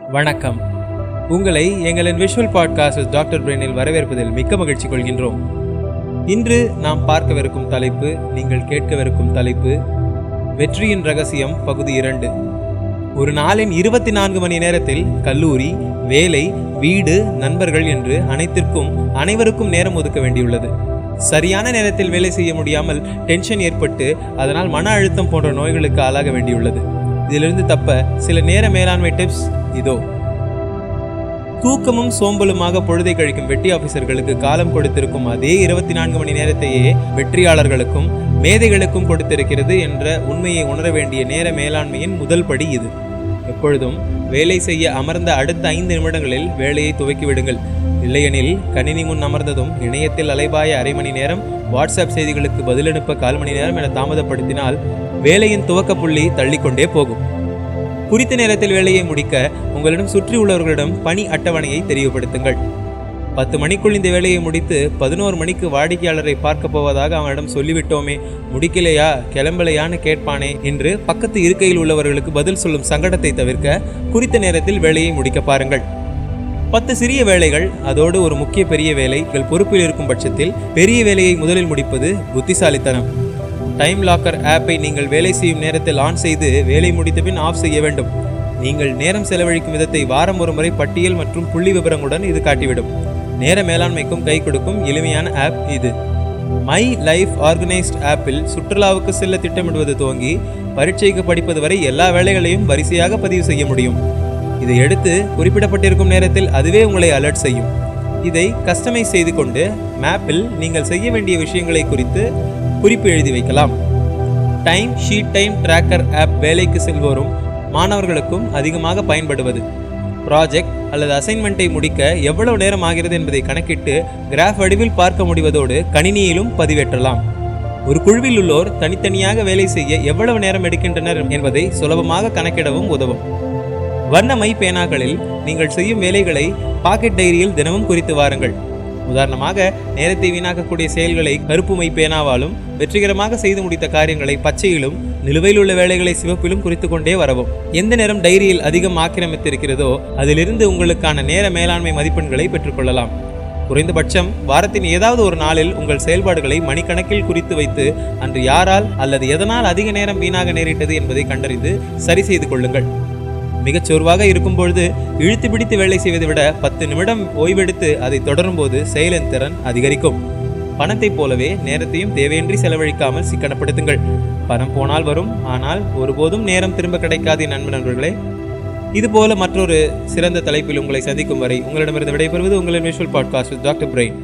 வணக்கம். உங்களை எங்களின் விஷுவல் பாட்காஸ்ட் டாக்டர் பிரெயினில் வரவேற்பதில் மிக்க மகிழ்ச்சி கொள்கின்றோம். இன்று நாம் பார்க்கவிருக்கும் தலைப்பு நீங்கள் கேட்கவிருக்கும் தலைப்பு வெற்றியின் ரகசியம் பகுதி இரண்டு. ஒரு நாளின் இருபத்தி நான்கு மணி நேரத்தில் கல்லூரி வேலை வீடு நண்பர்கள் என்று அனைத்திற்கும் அனைவருக்கும் நேரம் ஒதுக்க வேண்டியுள்ளது. சரியான நேரத்தில் வேலை செய்ய முடியாமல் டென்ஷன் ஏற்பட்டு அதனால் மன அழுத்தம் போன்ற நோய்களுக்கு ஆளாக வேண்டியுள்ளது. இதிலிருந்து தப்ப சில நேர மேலாண்மை டிப்ஸ் இதோ. தூக்கமும் சோம்பலுமாக பொழுதை கழிக்கும் வெட்டி ஆபீசர்களுக்கு காலம் கொடுத்திருக்கும் அதே இருபத்தி நான்கு மணி நேரத்தையே வெற்றியாளர்களுக்கும் மேதைகளுக்கும் கொடுத்திருக்கிறது என்ற உண்மையை உணர வேண்டிய நேர மேலாண்மையின் முதல் படி இது. எப்பொழுதும் வேலை செய்ய அமர்ந்த அடுத்த ஐந்து நிமிடங்களில் வேலையை துவக்கிவிடுங்கள். இல்லையெனில் கணினி முன் அமர்ந்ததும் இணையத்தில் அலைபாய அரை மணி நேரம் வாட்ஸ்அப் செய்திகளுக்கு பதிலனுப்ப கால் மணி நேரம் என தாமதப்படுத்தினால் வேலையின் துவக்க புள்ளி தள்ளிக்கொண்டே போகும். குறித்த நேரத்தில் வேலையை முடிக்க உங்களிடம் சுற்றி உள்ளவர்களிடம் பணி அட்டவணையை தெரியப்படுத்துங்கள். பத்து மணிக்குள் இந்த வேலையை முடித்து பதினோரு மணிக்கு வாடிக்கையாளரை பார்க்க போவதாக அவனிடம் சொல்லிவிட்டோமே முடிக்கலையா கிளம்பலையான்னு கேட்பானே என்று பக்கத்து இருக்கையில் உள்ளவர்களுக்கு பதில் சொல்லும் சங்கடத்தை தவிர்க்க குறித்த நேரத்தில் வேலையை முடிக்க பாருங்கள். பத்து சிறிய வேலைகள் அதோடு ஒரு முக்கிய பெரிய வேலை உங்கள் பொறுப்பில் இருக்கும் பட்சத்தில் பெரிய வேலையை முதலில் முடிப்பது புத்திசாலித்தனம். டைம் லாக்கர் ஆப்பை நீங்கள் வேலை செய்யும் நேரத்தில் ஆன் செய்து வேலை முடித்த பின் ஆஃப் செய்ய வேண்டும். நீங்கள் நேரம் செலவழிக்கும் விதத்தை வாரம் ஒரு முறை பட்டியல் மற்றும் புள்ளி விவரங்களுடன் இது காட்டிவிடும். நேர மேலாண்மைக்கும் கை கொடுக்கும் எளிமையான ஆப் இது. மை லைஃப் ஆர்கனைஸ்ட் ஆப்பில் சுற்றுலாவுக்கு செல்ல திட்டமிடுவது துவங்கி பரீட்சைக்கு படிப்பது வரை எல்லா வேலைகளையும் வரிசையாக பதிவு செய்ய முடியும். இதை எடுத்து குறிப்பிடப்பட்டிருக்கும் நேரத்தில் அதுவே உங்களை அலர்ட் செய்யும். இதை கஸ்டமைஸ் செய்து கொண்டு மேப்பில் நீங்கள் செய்ய வேண்டிய விஷயங்களை குறித்து குறிப்பு எழுதி வைக்கலாம். Time sheet time tracker app வேலைக்கு செல்வோரும் மாணவர்களுக்கும் அதிகமாக பயன்படுவது. ப்ராஜெக்ட் அல்லது அசைன்மெண்ட்டை முடிக்க எவ்வளவு நேரம் ஆகிறது என்பதை கணக்கிட்டு கிராஃப் வடிவில் பார்க்க முடிவதோடு கணினியிலும் பதிவேற்றலாம். ஒரு குழுவில் உள்ளோர் தனித்தனியாக வேலை செய்ய எவ்வளவு நேரம் எடுக்கின்றனர் என்பதை சுலபமாக கணக்கிடவும் உதவும். வண்ண மை பேனாக்களில் நீங்கள் செய்யும் வேலைகளை பாக்கெட் டைரியில் தினமும் குறித்து வாருங்கள். உதாரணமாக நேரத்தை வீணாக்கக்கூடிய செயல்களை கருப்புமை பேனாவாலும் வெற்றிகரமாக செய்து முடித்த காரியங்களை பச்சையிலும் நிலுவையில் உள்ள வேலைகளை சிவப்பிலும் குறித்து கொண்டே வரவும். எந்த நேரம் டைரியில் அதிகம் ஆக்கிரமித்திருக்கிறதோ அதிலிருந்து உங்களுக்கான நேர மேலாண்மை மதிப்பெண்களை பெற்றுக்கொள்ளலாம் குறைந்தபட்சம் வாரத்தின் ஏதாவது ஒரு நாளில் உங்கள் செயல்பாடுகளை மணிக்கணக்கில் குறித்து வைத்து அன்று யாரால் அல்லது எதனால் அதிக நேரம் வீணாக நேரிட்டது என்பதை கண்டறிந்து சரி செய்து கொள்ளுங்கள். மிகச் சோர்வாக இருக்கும் பொழுது இழுத்து பிடித்து வேலை செய்வதை விட பத்து நிமிடம் ஓய்வெடுத்து அதை தொடரும் போது செயலின் திறன் அதிகரிக்கும். பணத்தைப் போலவே நேரத்தையும் தேவையின்றி செலவழிக்காமல் சிக்கனப்படுத்துங்கள். பணம் போனால் வரும் ஆனால் ஒருபோதும் நேரம் திரும்ப கிடைக்காது நண்பு நண்பர்களே. இதுபோல மற்றொரு சிறந்த தலைப்பில் உங்களை சந்திக்கும் வரை உங்களிடமிருந்து விடைபெறுவது உங்களின் விஷுவல் பாட்காஸ்ட் டாக்டர் பிரெயின்